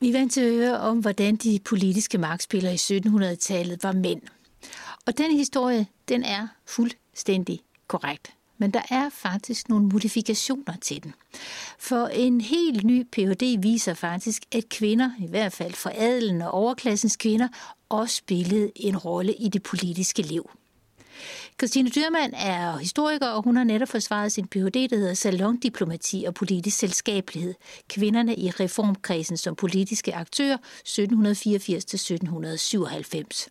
Vi er vant til at høre om, hvordan de politiske magtspillere i 1700-tallet var mænd. Og den historie, den er fuldstændig korrekt. Men der er faktisk nogle modifikationer til den. For en helt ny Ph.D. viser faktisk, at kvinder, i hvert fald for adelen og overklassens kvinder, også spillede en rolle i det politiske liv. Christine Dyrmand er historiker, og hun har netop forsvaret sin Ph.D., der hedder Salondiplomati og politisk selskabelighed. Kvinderne i reformkredsen som politiske aktører 1784-1797.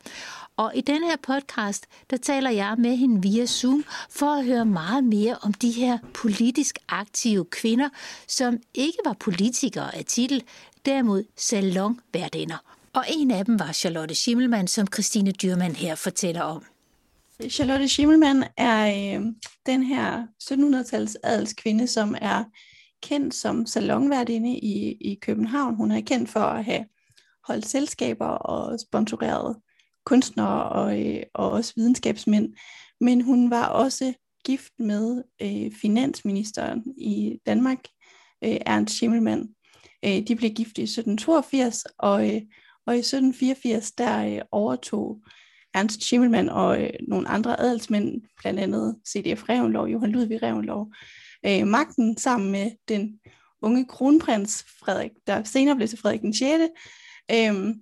Og i den her podcast, der taler jeg med hende via Zoom for at høre meget mere om de her politisk aktive kvinder, som ikke var politikere af titel, derimod salonværdinder. Og en af dem var Charlotte Schimmelmann, som Christine Dyrmand her fortæller om. Charlotte Schimmelmann er øh, den her 1700-tals adelskvinde, som er kendt som salonværdinde i, i København. Hun er kendt for at have holdt selskaber og sponsoreret kunstnere og, øh, og også videnskabsmænd. Men hun var også gift med øh, finansministeren i Danmark, øh, Ernst Schimmelmann. Øh, de blev gift i 1782, og, øh, og i 1784 der øh, overtog Ernst Schimmelmann og øh, nogle andre adelsmænd, blandt andet CDF Revenlov, Johan Ludvig Revenlov, øh, magten sammen med den unge kronprins Frederik, der senere blev til Frederik den 6. Øhm,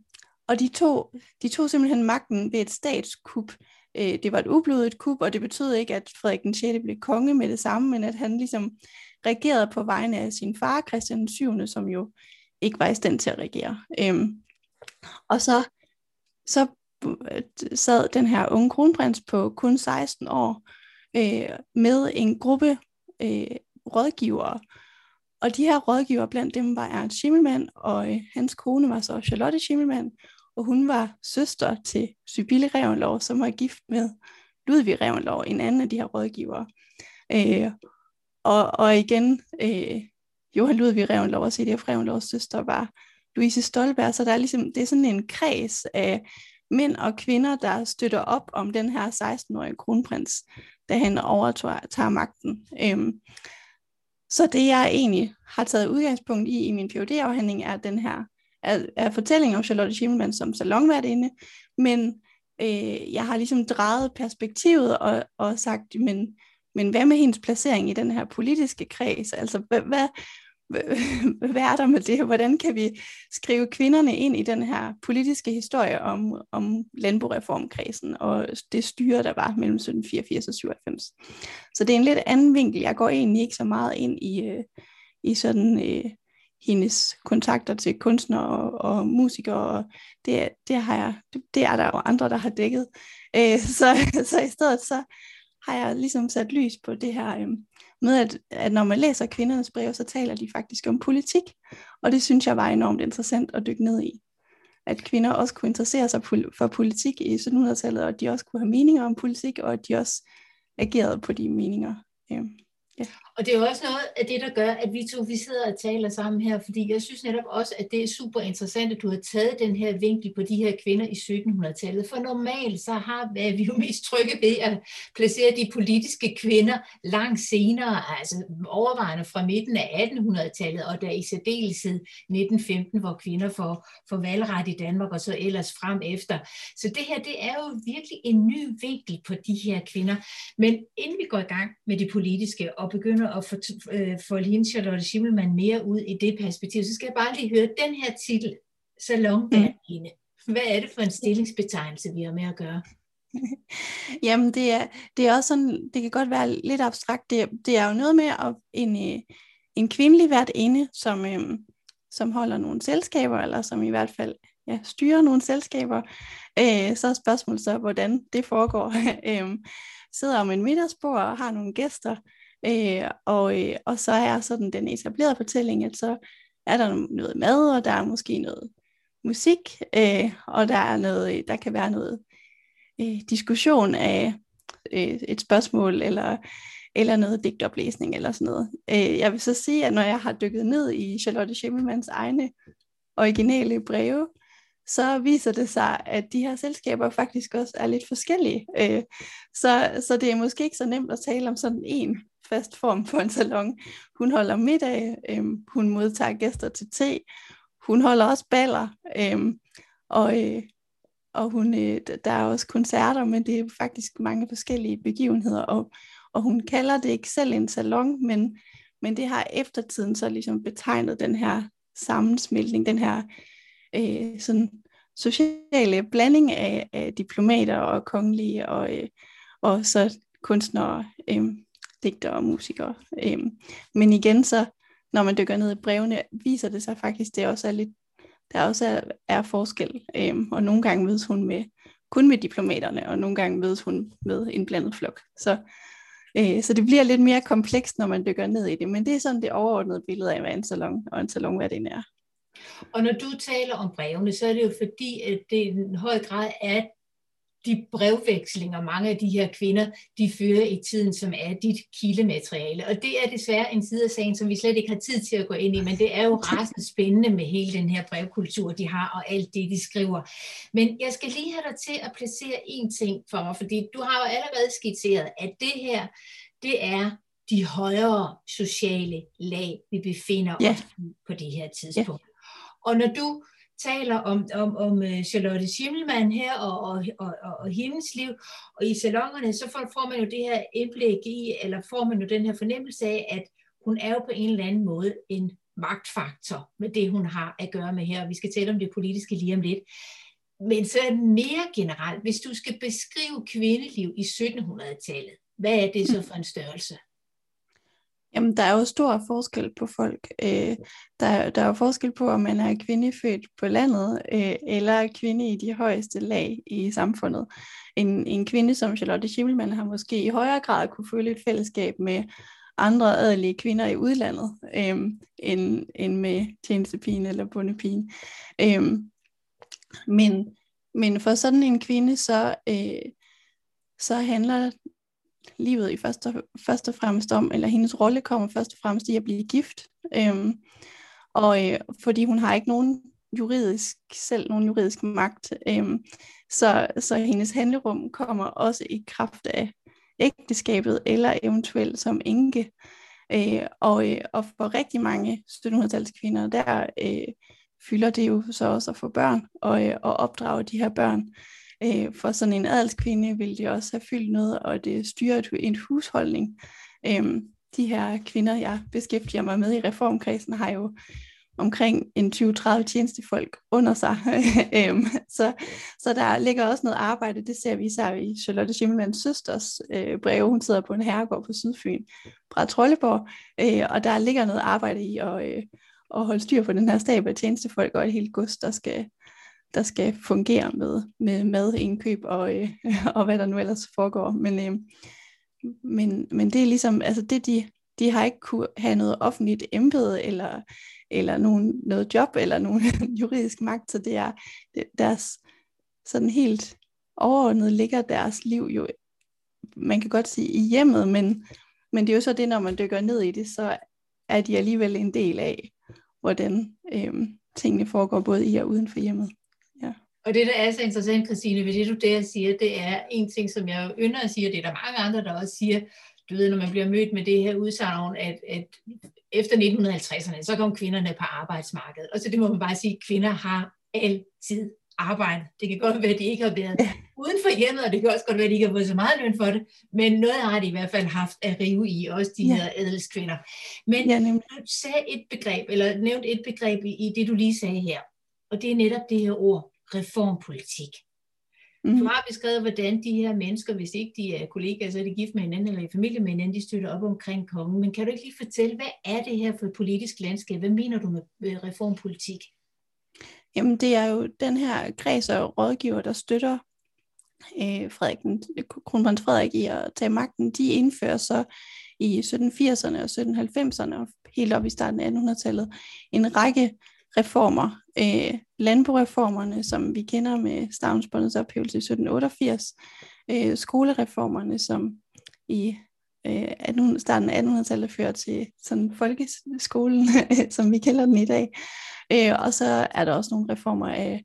og de tog, de tog simpelthen magten ved et statskup. Øh, det var et ublodet kup, og det betød ikke, at Frederik den 6. blev konge med det samme, men at han ligesom regerede på vegne af sin far, Christian den 7., som jo ikke var i stand til at regere. Øhm, og så, så sad den her unge kronprins på kun 16 år øh, med en gruppe øh, rådgivere. Og de her rådgivere, blandt dem var Ernst Schimmelmann, og øh, hans kone var så Charlotte Schimmelmann, og hun var søster til Sybille Revenlov, som var gift med Ludvig Revenlov, en anden af de her rådgivere. Øh, og, og igen, øh, Johan Ludvig Revenlov og C.D.F. Revenlovs søster var Louise Stolberg, så der er ligesom, det er sådan en kreds af mænd og kvinder, der støtter op om den her 16-årige kronprins, da han overtager magten. Øhm, så det jeg egentlig har taget udgangspunkt i i min phd afhandling er den her er, er fortælling om Charlotte Schimmelmann som salonværtinde, men øh, jeg har ligesom drejet perspektivet og, og sagt, men, men hvad med hendes placering i den her politiske kreds? Altså, hvad, hvad, hvad er der med det? Hvordan kan vi skrive kvinderne ind i den her politiske historie om, om landboreformkredsen og det styre, der var mellem 1784 og 97? Så det er en lidt anden vinkel. Jeg går egentlig ikke så meget ind i, øh, i sådan øh, hendes kontakter til kunstnere og, og musikere. Og det, det, har jeg, det, det er der jo andre, der har dækket. Øh, så, så i stedet så har jeg ligesom sat lys på det her øh, med, at, at når man læser kvindernes brev, så taler de faktisk om politik. Og det synes jeg var enormt interessant at dykke ned i. At kvinder også kunne interessere sig for politik i 1700-tallet, og at de også kunne have meninger om politik, og at de også agerede på de meninger. Øh. Ja. Og det er også noget af det, der gør, at vi to vi sidder og taler sammen her, fordi jeg synes netop også, at det er super interessant, at du har taget den her vinkel på de her kvinder i 1700-tallet. For normalt så har vi jo mest trygge ved at placere de politiske kvinder langt senere, altså overvejende fra midten af 1800-tallet, og der i særdeleshed 1915, hvor kvinder får, får valgret i Danmark, og så ellers frem efter. Så det her, det er jo virkelig en ny vinkel på de her kvinder. Men inden vi går i gang med det politiske og begynder at få, øh, få hende Charlotte Schimmelmann mere ud i det perspektiv, så skal jeg bare lige høre den her titel, Salonværtinde. Mm. Hvad er det for en stillingsbetegnelse, vi har med at gøre? Jamen, det er, det er også sådan, det kan godt være lidt abstrakt. Det, det er jo noget med at en, øh, en kvindelig værtinde, som, øhm, som holder nogle selskaber, eller som i hvert fald ja, styrer nogle selskaber. Øh, så er spørgsmålet så, hvordan det foregår. øhm, sidder om en middagsbord og har nogle gæster, Øh, og, øh, og så er sådan den etablerede fortælling, at så er der noget mad, og der er måske noget musik, øh, og der er noget, øh, der kan være noget øh, diskussion af øh, et spørgsmål, eller, eller noget digtoplæsning, eller sådan noget. Øh, jeg vil så sige, at når jeg har dykket ned i Charlotte Schimmelmanns egne originale breve, så viser det sig, at de her selskaber faktisk også er lidt forskellige. Øh, så, så det er måske ikke så nemt at tale om sådan en fast form for en salon. Hun holder middag, øhm, hun modtager gæster til te, hun holder også baller, øhm, og, øh, og hun, øh, der er også koncerter, men det er faktisk mange forskellige begivenheder, og, og hun kalder det ikke selv en salon, men, men det har eftertiden så ligesom betegnet den her sammensmeltning, den her øh, sådan sociale blanding af, af diplomater og kongelige og, øh, og så kunstnere, øh, digtere og musikere. Øhm, Men igen så, når man dykker ned i brevene, viser det sig faktisk, det også er lidt, der også er, er forskel. Øhm, og nogle gange mødes hun med kun med diplomaterne, og nogle gange mødes hun med en blandet flok. Så, øh, så det bliver lidt mere komplekst, når man dykker ned i det, men det er sådan det overordnede billede af, hvad en salon og en salon, hvad det er. Og når du taler om brevene, så er det jo fordi, at det i en høj grad er de brevvekslinger, mange af de her kvinder, de fører i tiden, som er dit kildemateriale. Og det er desværre en side af sagen, som vi slet ikke har tid til at gå ind i, men det er jo ret spændende med hele den her brevkultur, de har, og alt det, de skriver. Men jeg skal lige have dig til at placere en ting for mig, fordi du har jo allerede skitseret, at det her, det er de højere sociale lag, vi befinder ja. os på det her tidspunkt. Ja. Og når du taler om, om, om øh, Charlotte Schimmelmann her og, og, og, og, og hendes liv, og i salongerne, så får, får man jo det her indblik i, eller får man jo den her fornemmelse af, at hun er jo på en eller anden måde en magtfaktor med det, hun har at gøre med her. Vi skal tale om det politiske lige om lidt. Men så mere generelt, hvis du skal beskrive kvindeliv i 1700-tallet, hvad er det så for en størrelse? Jamen, der er jo stor forskel på folk. Øh, der, der er jo forskel på, om man er kvindefødt på landet, øh, eller kvinde i de højeste lag i samfundet. En, en kvinde som Charlotte Schimmelmann har måske i højere grad kunne føle et fællesskab med andre adelige kvinder i udlandet, øh, end, end med tjenestepigen eller bundepigen. Øh, men, men for sådan en kvinde, så, øh, så handler livet i først og, først og fremmest om, eller hendes rolle kommer først og fremmest i at blive gift. Øhm, og øh, fordi hun har ikke nogen juridisk, selv nogen juridisk magt, øhm, så, så hendes handlerum kommer også i kraft af ægteskabet, eller eventuelt som enke. Øh, og, øh, og for rigtig mange 1700 kvinder, der øh, fylder det jo så også at få børn og, øh, og opdrage de her børn. Øh, for sådan en adelskvinde ville det også have fyldt noget, og det styrer en husholdning. Øh, de her kvinder, jeg beskæftiger mig med i reformkredsen, har jo omkring en 20-30 tjenestefolk under sig. Øhm, så, så der ligger også noget arbejde, det ser vi især i Charlotte Schimmelmanns søsters øh, breve. Hun sidder på en herregård på Sydfyn, fra Trolleborg, øh, og der ligger noget arbejde i at, øh, at holde styr på den her stab af tjenestefolk og et helt gods, der skal, der skal fungere med, med madindkøb og, øh, og hvad der nu ellers foregår. Men, øh, men, men det er ligesom, altså det de, de har ikke kunne have noget offentligt embede eller, eller nogen, noget job eller nogen juridisk magt, så det er det, deres sådan helt overordnet ligger deres liv jo, man kan godt sige i hjemmet, men, men det er jo så det, når man dykker ned i det, så er de alligevel en del af, hvordan øh, tingene foregår både i og uden for hjemmet. Og det, der er så interessant, Christine, ved det du der siger, det er en ting, som jeg ynder at sige, og det er der mange andre, der også siger, du ved, når man bliver mødt med det her udsagn, at, at efter 1950'erne, så kom kvinderne på arbejdsmarkedet. Og så det må man bare sige, at kvinder har altid arbejde. Det kan godt være, at de ikke har været uden for hjemmet, og det kan også godt være, at de ikke har fået så meget løn for det, men noget har de i hvert fald haft at rive i, også de ja. her adelskvinder. Men ja, du sagde et begreb, eller nævnte et begreb i, i det, du lige sagde her, og det er netop det her ord, reformpolitik. Mm. Du har beskrevet, hvordan de her mennesker, hvis ikke de er kollegaer, så er de gift med hinanden eller i familie med hinanden, de støtter op omkring kongen. Men kan du ikke lige fortælle, hvad er det her for et politisk landskab? Hvad mener du med reformpolitik? Jamen det er jo den her kreds og rådgiver, der støtter øh, Frederik, kronprins Frederik i at tage magten. De indfører så i 1780'erne og 1790'erne og helt op i starten af 1800-tallet en række reformer. Øh, landboreformerne, som vi kender med stavnsbåndets ophævelse i 1788, øh, skolereformerne, som i øh, starten af 1800-tallet fører til sådan folkeskolen, som vi kender den i dag. Øh, og så er der også nogle reformer af,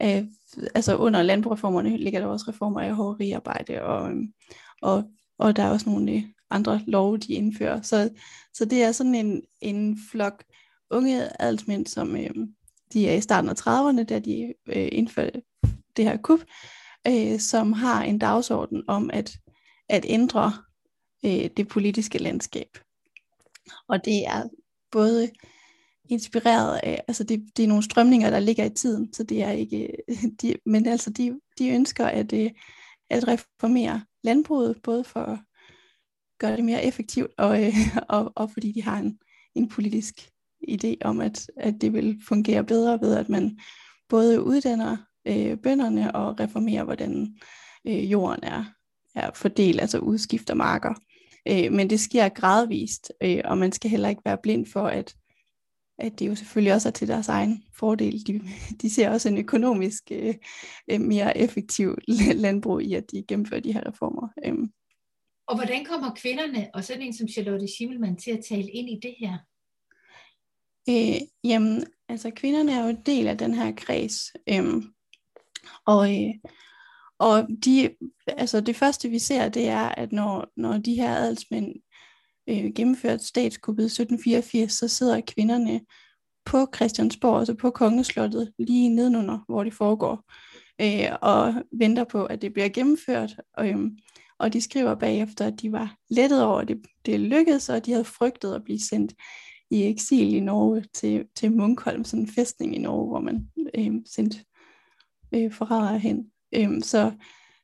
af altså under landbrugreformerne ligger der også reformer af hoveriarbejde, og, og, og der er også nogle andre love, de indfører. Så, så det er sådan en, en flok unge adelsmænd, som, øh, de er i starten af 30'erne, da de øh, indførte det her kup, øh, som har en dagsorden om at, at ændre øh, det politiske landskab. Og det er både inspireret af, altså det, det er nogle strømninger, der ligger i tiden, så det er ikke, de, men altså de, de ønsker at, øh, at reformere landbruget, både for at gøre det mere effektivt, og, øh, og, og fordi de har en, en politisk idé om, at, at det vil fungere bedre ved, at man både uddanner øh, bønderne og reformerer, hvordan øh, jorden er, er fordelt, altså udskifter marker. Øh, men det sker gradvist, øh, og man skal heller ikke være blind for, at, at det jo selvfølgelig også er til deres egen fordel. De, de ser også en økonomisk øh, øh mere effektiv landbrug i, at de gennemfører de her reformer. Øh. Og hvordan kommer kvinderne og sådan en som Charlotte Schimmelmann til at tale ind i det her? Øh, jamen, altså kvinderne er jo en del af den her kreds. Øh, og, øh, og de, altså det første vi ser, det er, at når, når de her adelsmænd øh, gennemførte statskuppet 1784, så sidder kvinderne på Christiansborg, altså på kongeslottet, lige nedenunder, hvor det foregår, øh, og venter på, at det bliver gennemført. Og, øh, og de skriver bagefter, at de var lettet over, at det, det lykkedes, og de havde frygtet at blive sendt i eksil i Norge til, til Munkholm, sådan en fæstning i Norge, hvor man øh, sendte øh, forrædere hen. Øh, så,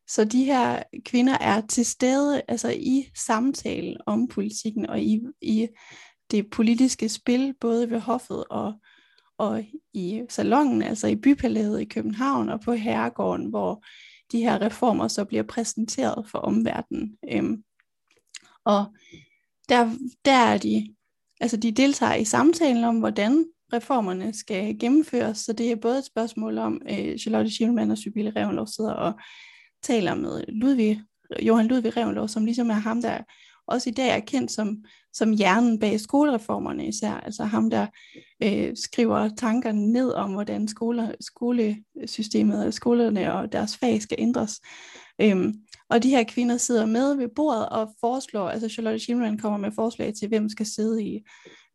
så de her kvinder er til stede altså i samtalen om politikken og i, i det politiske spil, både ved hoffet og, og i salongen, altså i bypalæet i København og på herregården, hvor de her reformer så bliver præsenteret for omverdenen. Øhm, og der, der er de, altså de deltager i samtalen om, hvordan reformerne skal gennemføres, så det er både et spørgsmål om, øh, Charlotte Schimmelmann og Sybille Revenlov sidder og taler med Ludvig, Johan Ludvig Revenlov, som ligesom er ham, der også i dag er kendt som, som hjernen bag skolereformerne især, altså ham, der øh, skriver tankerne ned om, hvordan skoler, skolesystemet og skolerne og deres fag skal ændres. Øhm, og de her kvinder sidder med ved bordet og foreslår, altså Charlotte Schimmelmann kommer med forslag til, hvem skal sidde i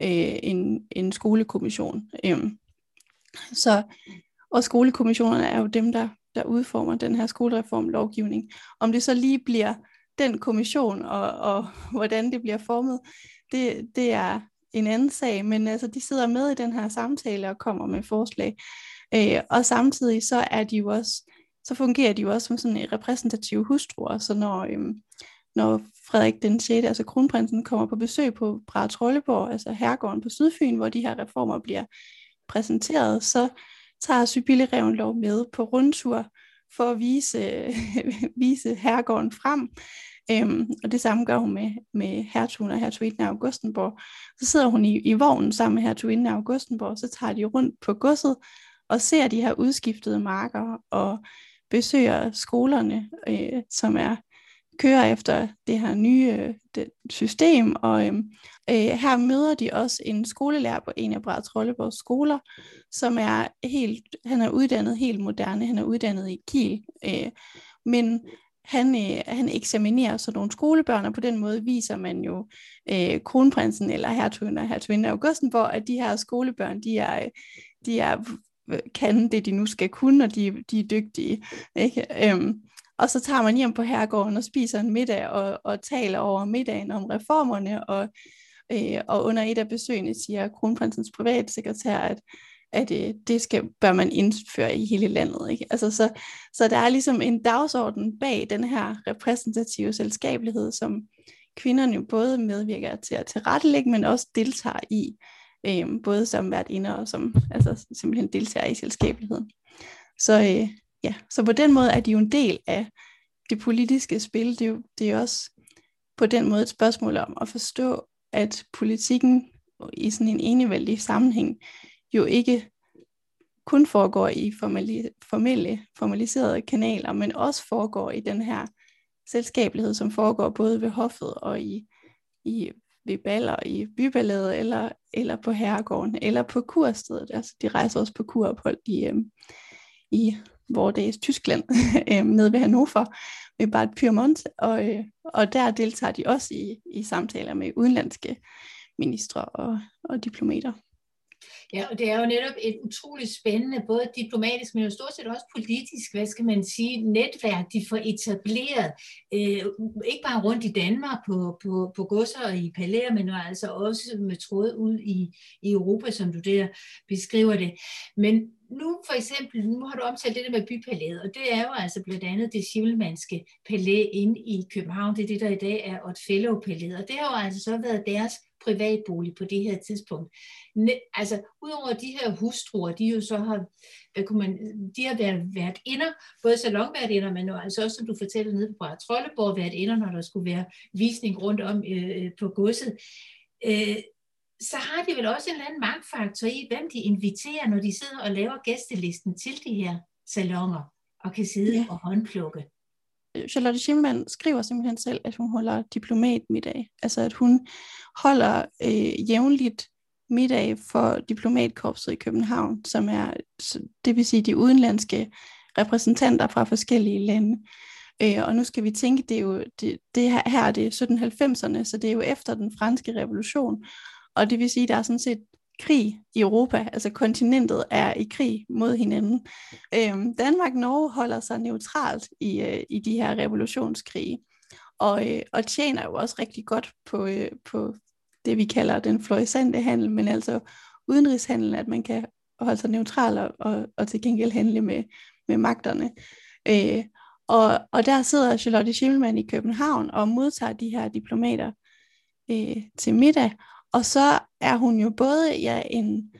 øh, en, en skolekommission. Øhm, så, og skolekommissionerne er jo dem, der, der udformer den her skolereformlovgivning. Om det så lige bliver den kommission, og, og hvordan det bliver formet, det, det er en anden sag, men altså, de sidder med i den her samtale og kommer med forslag. Øh, og samtidig så er de jo også, så fungerer de jo også som sådan en repræsentativ hustruer, så når, øhm, når Frederik den 6., altså kronprinsen, kommer på besøg på Brahe Trolleborg, altså herregården på Sydfyn, hvor de her reformer bliver præsenteret, så tager Sybille Revenlov med på rundtur for at vise, vise herregården frem. Øhm, og det samme gør hun med, med hertugen og hertuginden af Augustenborg. Så sidder hun i, i vognen sammen med hertuginden af Augustenborg, så tager de rundt på godset og ser de her udskiftede marker og besøger skolerne, øh, som er kører efter det her nye øh, det system, og øh, øh her møder de også en skolelærer på en af Brads Rolleborgs skoler, som er helt, han er uddannet helt moderne, han er uddannet i Kiel, øh, men han, øh, han eksaminerer så nogle skolebørn, og på den måde viser man jo øh, kronprinsen eller hertugen og hertugen af Augustenborg, at de her skolebørn, de er, øh, de er kan det, de nu skal kunne, og de, de er dygtige. Ikke? Øhm, og så tager man hjem på herregården og spiser en middag og, og taler over middagen om reformerne, og, øh, og under et af besøgene siger kronprinsens privatsekretær, at, at øh, det skal, bør man indføre i hele landet. Ikke? Altså, så, så der er ligesom en dagsorden bag den her repræsentative selskabelighed, som kvinderne jo både medvirker til at tilrettelægge, men også deltager i, øh, både som vært inde og som altså, simpelthen deltager i selskabeligheden. Så, øh, ja, så på den måde er de jo en del af det politiske spil. Det er jo det er også på den måde et spørgsmål om at forstå, at politikken i sådan en enevældig sammenhæng jo ikke kun foregår i formali, formelle, formaliserede kanaler, men også foregår i den her selskabelighed, som foregår både ved hoffet og i, i ved baller i byballet, eller, eller på herregården, eller på kurstedet. Altså, de rejser også på kurophold i, øhm, i vores Tyskland, øh, nede ved Hannover, ved Bad Pyrmont, og, øh, og der deltager de også i, i samtaler med udenlandske ministre og, og diplomater. Ja, og det er jo netop et utroligt spændende, både diplomatisk, men jo stort set også politisk, hvad skal man sige, netværk, de får etableret, øh, ikke bare rundt i Danmark på, på, på godser og i palæer, men altså også med tråd ud i, i Europa, som du der beskriver det. Men nu for eksempel, nu har du omtalt det der med bypalæet, og det er jo altså blandt andet det Schimmelmannske palæ inde i København, det er det, der i dag er Otfellow-palæet, og det har jo altså så været deres privatbolig på det her tidspunkt. Ne, altså, udover de her hustruer, de jo så har, hvad kunne man, de har været, været inder, både salonværtinder, men altså også, som du fortæller nede på Trolleborg, været inder, når der skulle være visning rundt om øh, på godset. Øh, så har de vel også en eller anden magtfaktor i, hvem de inviterer, når de sidder og laver gæstelisten til de her salonger, og kan sidde ja. og håndplukke. Charlotte Schimmelmann skriver simpelthen selv, at hun holder diplomatmiddag. Altså at hun holder øh, jævnligt middag for diplomatkorpset i København, som er, det vil sige de udenlandske repræsentanter fra forskellige lande. Øh, og nu skal vi tænke, det er jo det, det her, her er det 1790'erne, så det er jo efter den franske revolution. Og det vil sige, der er sådan set krig i Europa, altså kontinentet er i krig mod hinanden. Øhm, Danmark og Norge holder sig neutralt i, øh, i de her revolutionskrige, og, øh, og tjener jo også rigtig godt på, øh, på det, vi kalder den florissante handel, men altså udenrigshandel, at man kan holde sig neutral og, og, og til gengæld handle med, med magterne. Øh, og, og der sidder Charlotte Schimmelmann i København og modtager de her diplomater øh, til middag, og så er hun jo både ja, en,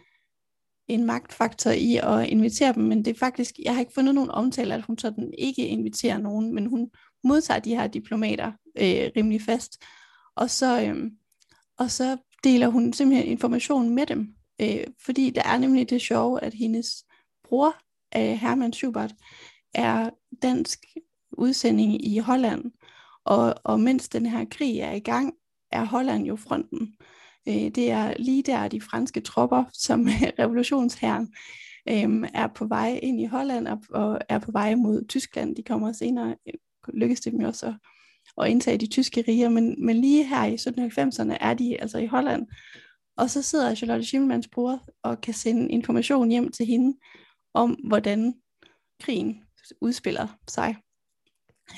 en magtfaktor i at invitere dem, men det er faktisk, jeg har ikke fundet nogen omtale, at hun sådan ikke inviterer nogen, men hun modtager de her diplomater øh, rimelig fast. Og så, øh, og så deler hun simpelthen information med dem, øh, fordi der er nemlig det sjove, at hendes bror, øh, Herman Schubert, er dansk udsending i Holland, og, og mens den her krig er i gang, er Holland jo fronten. Øh, Øh, det er lige der, de franske tropper, som revolutionsherren, øh, er på vej ind i Holland og, og er på vej mod Tyskland. De kommer senere, øh, lykkes det dem også at, at indtage de tyske riger, men, men lige her i 1790'erne er de altså i Holland. Og så sidder Charlotte Schimmelmanns bror og kan sende information hjem til hende om, hvordan krigen udspiller sig.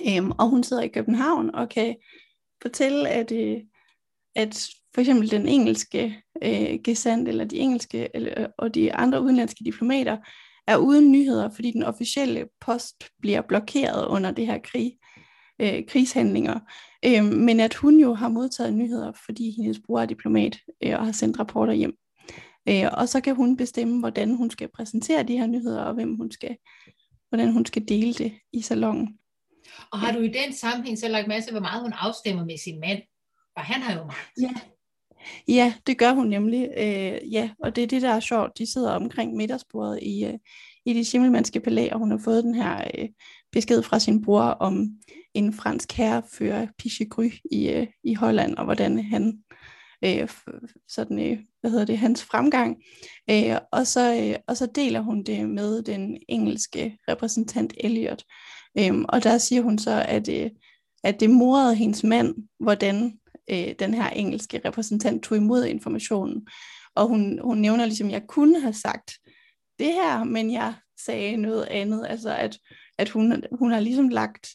Øhm, og hun sidder i København og kan fortælle, at, øh, at for eksempel den engelske øh, gesandt eller de engelske eller, og de andre udenlandske diplomater er uden nyheder, fordi den officielle post bliver blokeret under det her krig, øh, krigshandlinger. Øh, men at hun jo har modtaget nyheder, fordi hendes bror er diplomat øh, og har sendt rapporter hjem. Øh, og så kan hun bestemme, hvordan hun skal præsentere de her nyheder, og hvem hun skal, hvordan hun skal dele det i salongen. Og har du i den sammenhæng så lagt masse, hvor meget hun afstemmer med sin mand? Og han har jo magt. Ja, Ja, det gør hun nemlig. Øh, ja, og det er det, der er sjovt. De sidder omkring middagsbordet i, øh, i det simmelmandske palæ, og hun har fået den her øh, besked fra sin bror om en fransk herre fører Pichegry i, øh, i Holland, og hvordan han øh, sådan, øh, hvad hedder det, hans fremgang. Øh, og, så, øh, og så deler hun det med den engelske repræsentant Elliot. Øh, og der siger hun så, at, øh, at det morede hendes mand, hvordan øh, den her engelske repræsentant tog imod informationen. Og hun, hun nævner ligesom, at jeg kunne have sagt det her, men jeg sagde noget andet. Altså at, at hun, hun har ligesom lagt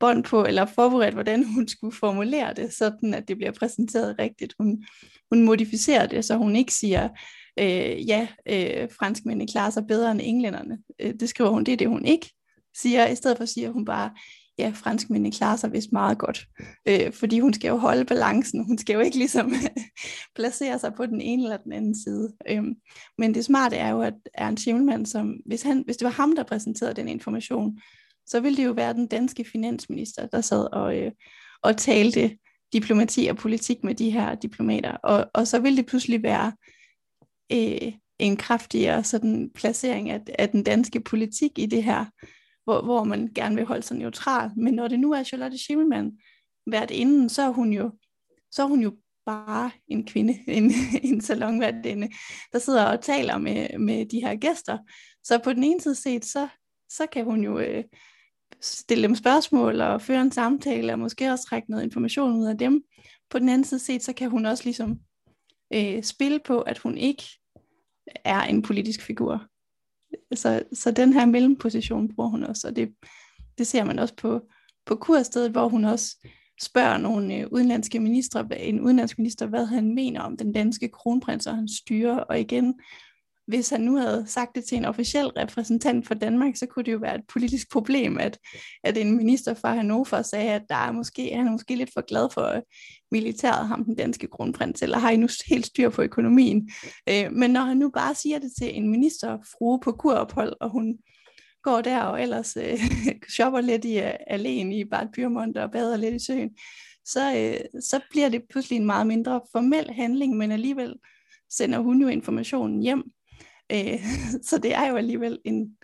bånd på, eller forberedt, hvordan hun skulle formulere det, sådan at det bliver præsenteret rigtigt. Hun, hun modificerer det, så hun ikke siger, øh, ja, øh, franskmændene klarer sig bedre end englænderne. Øh, det skriver hun, det er det, hun ikke siger. I stedet for siger hun bare, ja, franskmændene klarer sig vist meget godt, øh, fordi hun skal jo holde balancen, hun skal jo ikke ligesom placere sig på den ene eller den anden side. Øh, men det smarte er jo, at Ernst Schimmelmann, som, hvis, han, hvis det var ham, der præsenterede den information, så ville det jo være den danske finansminister, der sad og, øh, og talte diplomati og politik med de her diplomater, og, og så ville det pludselig være øh, en kraftigere sådan placering af, af den danske politik i det her, hvor, hvor man gerne vil holde sig neutral. Men når det nu er Charlotte Schimmelmann været inden, så er hun jo, så er hun jo bare en kvinde, en, en salonværdinde, der sidder og taler med, med de her gæster. Så på den ene side set, så, så kan hun jo øh, stille dem spørgsmål og føre en samtale, og måske også trække noget information ud af dem. På den anden side set, så kan hun også ligesom øh, spille på, at hun ikke er en politisk figur. Så, så den her mellemposition bruger hun også, og det, det ser man også på, på kurstedet, hvor hun også spørger nogle øh, udenlandske ministre, en udenlandsk minister, hvad han mener om den danske kronprins og hans styre, og igen hvis han nu havde sagt det til en officiel repræsentant for Danmark, så kunne det jo være et politisk problem, at, at en minister fra Hannover sagde, at der er måske, han er måske lidt for glad for øh, militæret, ham den danske kronprins, eller har I nu helt styr på økonomien. Øh, men når han nu bare siger det til en minister, frue på kurophold, og hun går der og ellers øh, shopper lidt i uh, alene i Bad Pyrmont og bader lidt i søen, så, øh, så bliver det pludselig en meget mindre formel handling, men alligevel sender hun jo informationen hjem Øh, så det er jo alligevel en,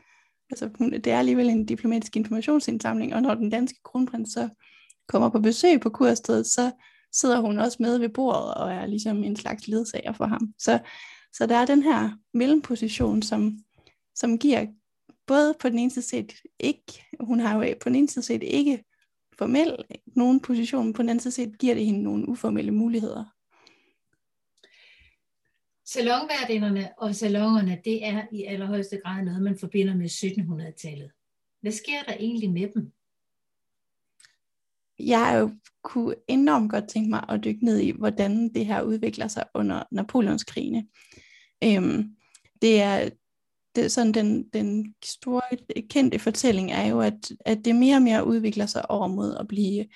altså, det er alligevel en diplomatisk informationsindsamling, og når den danske kronprins så kommer på besøg på kurstedet, så sidder hun også med ved bordet og er ligesom en slags ledsager for ham. Så, så der er den her mellemposition, som, som giver både på den ene side set ikke, hun har jo på den ene side set ikke formel nogen position, men på den anden side set giver det hende nogle uformelle muligheder. Salonværdinderne og salongerne, det er i allerhøjeste grad noget, man forbinder med 1700-tallet. Hvad sker der egentlig med dem? Jeg jo kunne enormt godt tænke mig at dykke ned i, hvordan det her udvikler sig under Napoleonskrigene. Øhm, det er, det sådan den, den store kendte fortælling er jo, at, at det mere og mere udvikler sig over mod at blive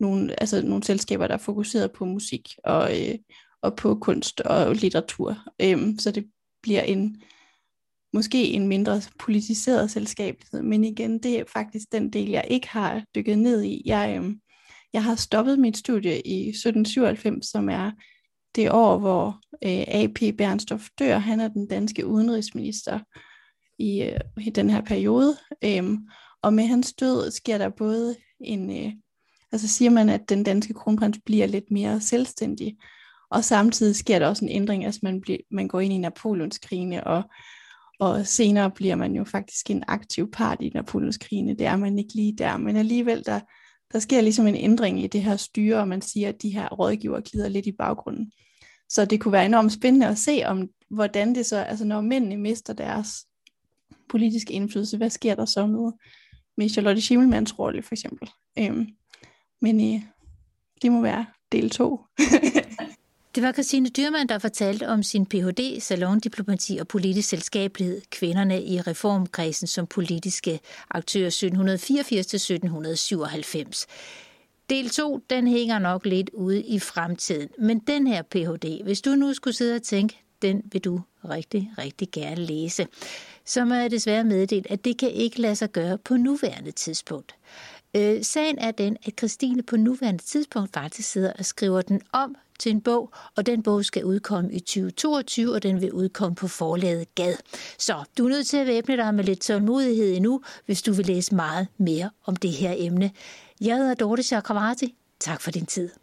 nogle, altså nogle selskaber, der er fokuseret på musik og, øh, og på kunst og litteratur. Øhm, så det bliver en måske en mindre politiseret selskab. Men igen, det er faktisk den del, jeg ikke har dykket ned i. Jeg, øhm, jeg har stoppet mit studie i 1797, som er det år, hvor øh, A.P. Bernstorff dør. Han er den danske udenrigsminister i, øh, i den her periode. Øhm, og med hans død sker der både en... Øh, altså siger man, at den danske kronprins bliver lidt mere selvstændig, og samtidig sker der også en ændring, altså man, bliver, man går ind i Napoleonskrigene, og, og senere bliver man jo faktisk en aktiv part i Napoleonskrigene. Det er man ikke lige der, men alligevel der, der sker ligesom en ændring i det her styre, og man siger, at de her rådgiver glider lidt i baggrunden. Så det kunne være enormt spændende at se, om hvordan det så, altså når mændene mister deres politiske indflydelse, hvad sker der så med, med Charlotte Schimmelmanns rolle for eksempel. Øhm, men øh, det må være del 2. Det var Christine Dyrmand, der fortalte om sin Ph.D. Salondiplomati og politisk selskabelighed, kvinderne i reformkredsen som politiske aktører 1784-1797. Del 2, den hænger nok lidt ude i fremtiden, men den her Ph.D., hvis du nu skulle sidde og tænke, den vil du rigtig, rigtig gerne læse, så må jeg desværre meddele, at det kan ikke lade sig gøre på nuværende tidspunkt. Øh, sagen er den, at Christine på nuværende tidspunkt faktisk sidder og skriver den om til en bog, og den bog skal udkomme i 2022, og den vil udkomme på forlaget Gad. Så du er nødt til at væbne dig med lidt tålmodighed endnu, hvis du vil læse meget mere om det her emne. Jeg hedder Dorte Chakravarti. Tak for din tid.